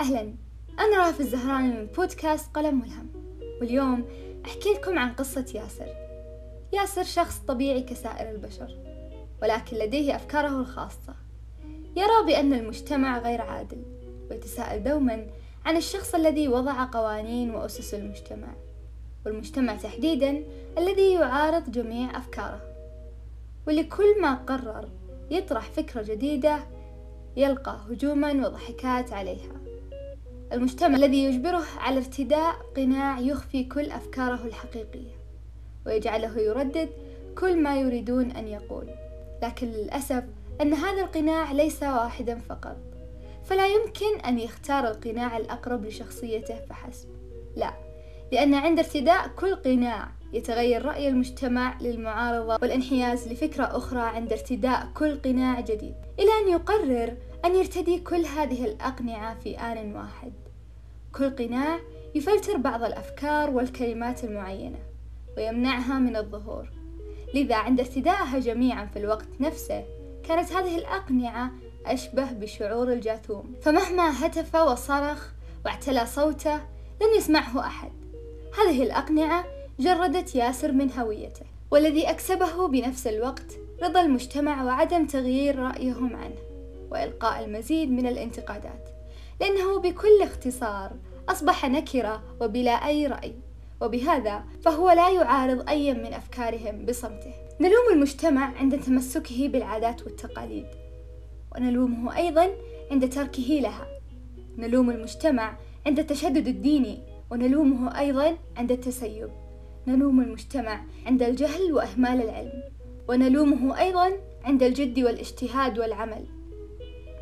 أهلا. أنا رافي الزهراني من بودكاست قلم ملهم. واليوم أحكي لكم عن قصة ياسر. ياسر شخص طبيعي كسائر البشر ولكن لديه أفكاره الخاصة. يرى بأن المجتمع غير عادل ويتساءل دوما عن الشخص الذي وضع قوانين وأسس المجتمع. والمجتمع تحديدا الذي يعارض جميع أفكاره. ولكل ما قرر يطرح فكرة جديدة يلقى هجوما وضحكات عليها. المجتمع الذي يجبره على ارتداء قناع يخفي كل أفكاره الحقيقية ويجعله يردد كل ما يريدون أن يقول. لكن للأسف أن هذا القناع ليس واحدا فقط. فلا يمكن أن يختار القناع الأقرب لشخصيته فحسب. لا لأن عند ارتداء كل قناع يتغير رأي المجتمع للمعارضة والانحياز لفكرة أخرى عند ارتداء كل قناع جديد. إلى أن يقرر أن يرتدي كل هذه الأقنعة في آن واحد. كل قناع يفلتر بعض الأفكار والكلمات المعينة ويمنعها من الظهور. لذا عند ارتدائها جميعا في الوقت نفسه كانت هذه الأقنعة أشبه بشعور الجاثوم. فمهما هتف وصرخ واعتلى صوته لن يسمعه أحد. هذه الأقنعة جردت ياسر من هويته والذي أكسبه بنفس الوقت رضا المجتمع وعدم تغيير رأيهم عنه وإلقاء المزيد من الانتقادات لأنه بكل اختصار أصبح نكرة وبلا أي رأي وبهذا فهو لا يعارض أي من أفكارهم بصمته. نلوم المجتمع عند تمسكه بالعادات والتقاليد ونلومه أيضا عند تركه لها. نلوم المجتمع عند التشدد الديني ونلومه أيضا عند التسيب. نلوم المجتمع عند الجهل وإهمال العلم ونلومه أيضا عند الجد والاجتهاد والعمل.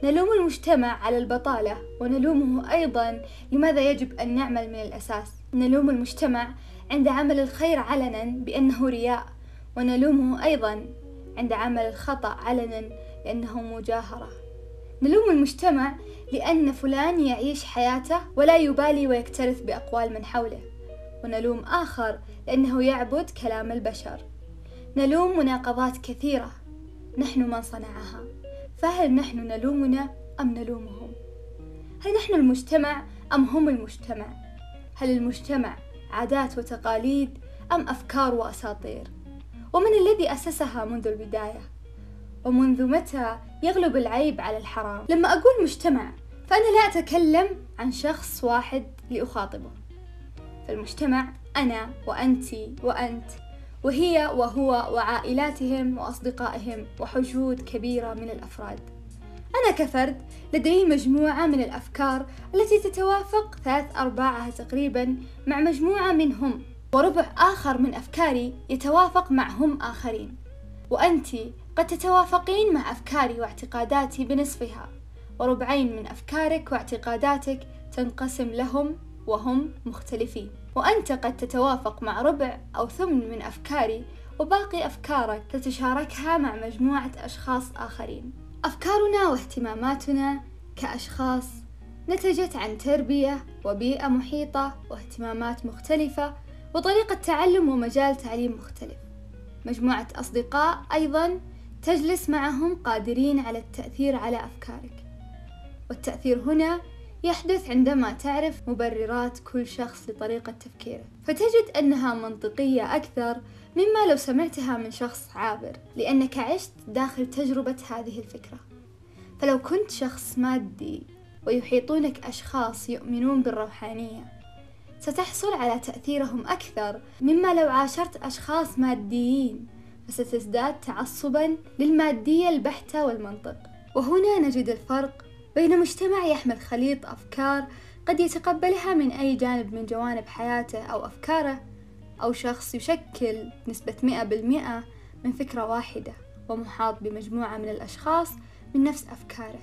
نلوم المجتمع على البطالة ونلومه أيضا لماذا يجب أن نعمل من الأساس. نلوم المجتمع عند عمل الخير علنا بأنه رياء ونلومه أيضا عند عمل الخطأ علنا لأنه مجاهرة. نلوم المجتمع لأن فلان يعيش حياته ولا يبالي ويكترث بأقوال من حوله. ونلوم آخر لأنه يعبد كلام البشر نلوم مناقضات كثيرة نحن من صنعها فهل نحن نلومنا أم نلومهم؟ هل نحن المجتمع أم هم المجتمع؟ هل المجتمع عادات وتقاليد أم أفكار وأساطير؟ ومن الذي أسسها منذ البداية؟ ومنذ متى يغلب العيب على الحرام؟ لما أقول مجتمع فأنا لا أتكلم عن شخص واحد لأخاطبه فالمجتمع أنا وأنت وأنت. وهي وهو وعائلاتهم وأصدقائهم وحشود كبيرة من الأفراد. أنا كفرد لدي مجموعة من الأفكار التي تتوافق ثلاث أرباعها تقريبا مع مجموعة منهم وربع آخر من أفكاري يتوافق معهم آخرين. وأنت قد تتوافقين مع أفكاري واعتقاداتي بنصفها وربعين من أفكارك واعتقاداتك تنقسم لهم وهم مختلفين. وأنت قد تتوافق مع ربع أو ثمن من أفكاري وباقي أفكارك تتشاركها مع مجموعة أشخاص آخرين. أفكارنا واهتماماتنا كأشخاص نتجت عن تربية وبيئة محيطة واهتمامات مختلفة وطريقة تعلم ومجال تعليم مختلف. مجموعة أصدقاء أيضا تجلس معهم قادرين على التأثير على أفكارك. والتأثير هنا يحدث عندما تعرف مبررات كل شخص لطريقة تفكيره فتجد أنها منطقية أكثر مما لو سمعتها من شخص عابر لأنك عشت داخل تجربة هذه الفكرة. فلو كنت شخص مادي ويحيطونك أشخاص يؤمنون بالروحانية ستحصل على تأثيرهم أكثر مما لو عاشرت أشخاص ماديين فستزداد تعصبا للمادية البحتة والمنطق. وهنا نجد الفرق بين مجتمع يحمل خليط أفكار قد يتقبلها من أي جانب من جوانب حياته أو أفكاره أو شخص يشكل نسبة مئة بالمئة من فكرة واحدة ومحاط بمجموعة من الأشخاص من نفس أفكاره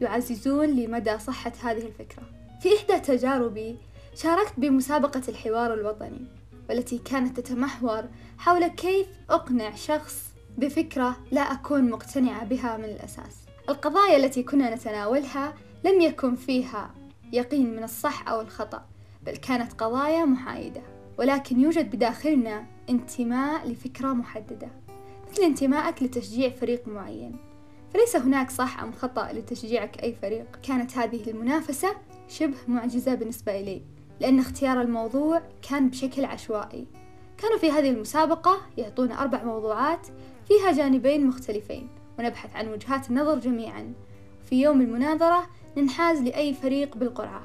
يعززون لمدى صحة هذه الفكرة. في إحدى تجاربي شاركت بمسابقة الحوار الوطني والتي كانت تتمحور حول كيف أقنع شخص بفكرة لا أكون مقتنعة بها من الأساس. القضايا التي كنا نتناولها لم يكن فيها يقين من الصح أو الخطأ بل كانت قضايا محايدة ولكن يوجد بداخلنا انتماء لفكرة محددة مثل انتمائك لتشجيع فريق معين. فليس هناك صح أم خطأ لتشجيعك أي فريق؟ كانت هذه المنافسة شبه معجزة بالنسبة إلي لأن اختيار الموضوع كان بشكل عشوائي. كانوا في هذه المسابقة يعطونا أربع موضوعات فيها جانبين مختلفين. ونبحث عن وجهات النظر جميعا. في يوم المناظرة ننحاز لأي فريق بالقرعة.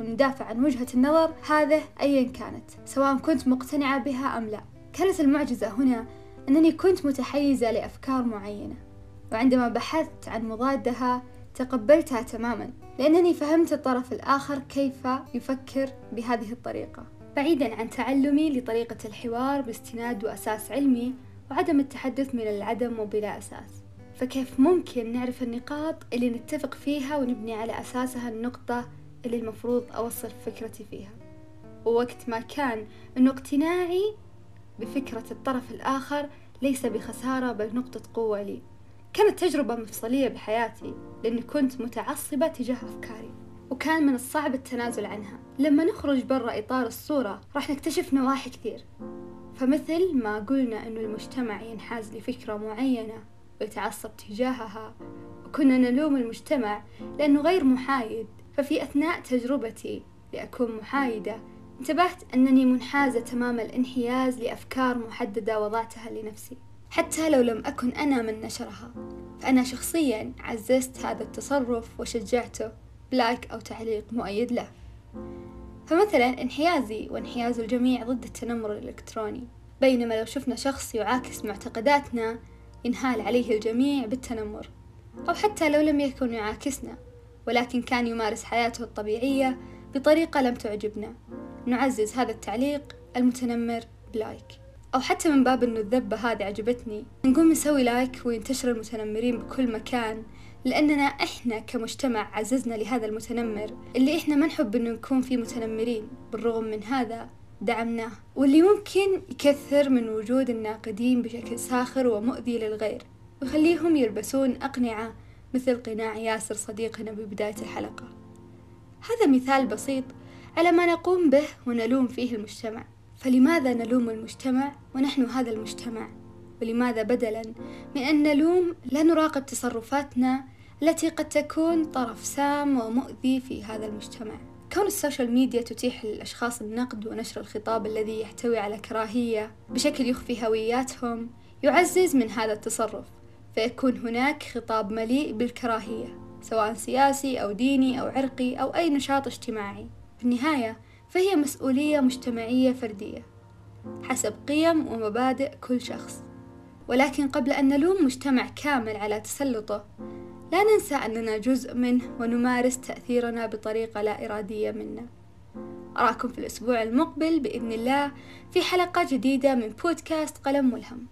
وندافع عن وجهة النظر هذه أيا كانت سواء كنت مقتنعة بها أم لا. كانت المعجزة هنا أنني كنت متحيزة لأفكار معينة. وعندما بحثت عن مضادها تقبلتها تماما لأنني فهمت الطرف الآخر كيف يفكر بهذه الطريقة. بعيدا عن تعلمي لطريقة الحوار باستناد وأساس علمي وعدم التحدث من العدم وبلا أساس. فكيف ممكن نعرف النقاط اللي نتفق فيها ونبني على أساسها النقطة اللي المفروض أوصل فكرتي فيها؟ ووقت ما كان أنه اقتناعي بفكرة الطرف الآخر ليس بخسارة بل نقطة قوة لي. كانت تجربة مفصلية بحياتي لأني كنت متعصبة تجاه أفكاري وكان من الصعب التنازل عنها. لما نخرج برا إطار الصورة راح نكتشف نواحي كثير. فمثل ما قلنا أنه المجتمع ينحاز لفكرة معينة ويتعصب تجاهها. وكنا نلوم المجتمع لأنه غير محايد. ففي أثناء تجربتي لأكون محايدة انتبهت أنني منحازة تمام الانحياز لأفكار محددة وضعتها لنفسي. حتى لو لم أكن أنا من نشرها فأنا شخصيا عززت هذا التصرف وشجعته بلايك أو تعليق مؤيد له. فمثلا انحيازي وانحياز الجميع ضد التنمر الإلكتروني. بينما لو شفنا شخص يعاكس معتقداتنا ينهال عليه الجميع بالتنمر أو حتى لو لم يكن يعاكسنا ولكن كان يمارس حياته الطبيعية بطريقة لم تعجبنا. نعزز هذا التعليق المتنمر ب like. أو حتى من باب إنه الذبة هذه عجبتني. نقوم نسوي like وينتشر المتنمرين بكل مكان لأننا إحنا كمجتمع عززنا لهذا المتنمر اللي إحنا ما نحب إنه نكون فيه متنمرين بالرغم من هذا دعمناه واللي ممكن يكثر من وجود الناقدين بشكل ساخر ومؤذي للغير. ويخليهم يلبسون أقنعة مثل قناع ياسر صديقنا ببداية الحلقة. هذا مثال بسيط على ما نقوم به ونلوم فيه المجتمع. فلماذا نلوم المجتمع ونحن هذا المجتمع؟ ولماذا بدلا من أن نلوم لا نراقب تصرفاتنا التي قد تكون طرف سام ومؤذي في هذا المجتمع؟ كون ال social media تتيح للأشخاص النقد ونشر الخطاب الذي يحتوي على كراهية بشكل يخفي هوياتهم يعزز من هذا التصرف فيكون هناك خطاب مليء بالكراهية سواء سياسي أو ديني أو عرقي أو أي نشاط اجتماعي. في النهاية فهي مسؤولية مجتمعية فردية حسب قيم ومبادئ كل شخص. ولكن قبل أن نلوم مجتمع كامل على تسلطه لا ننسى أننا جزء منه ونمارس تأثيرنا بطريقة لا إرادية منا. أراكم في الأسبوع المقبل بإذن الله في حلقة جديدة من بودكاست قلم ملهم.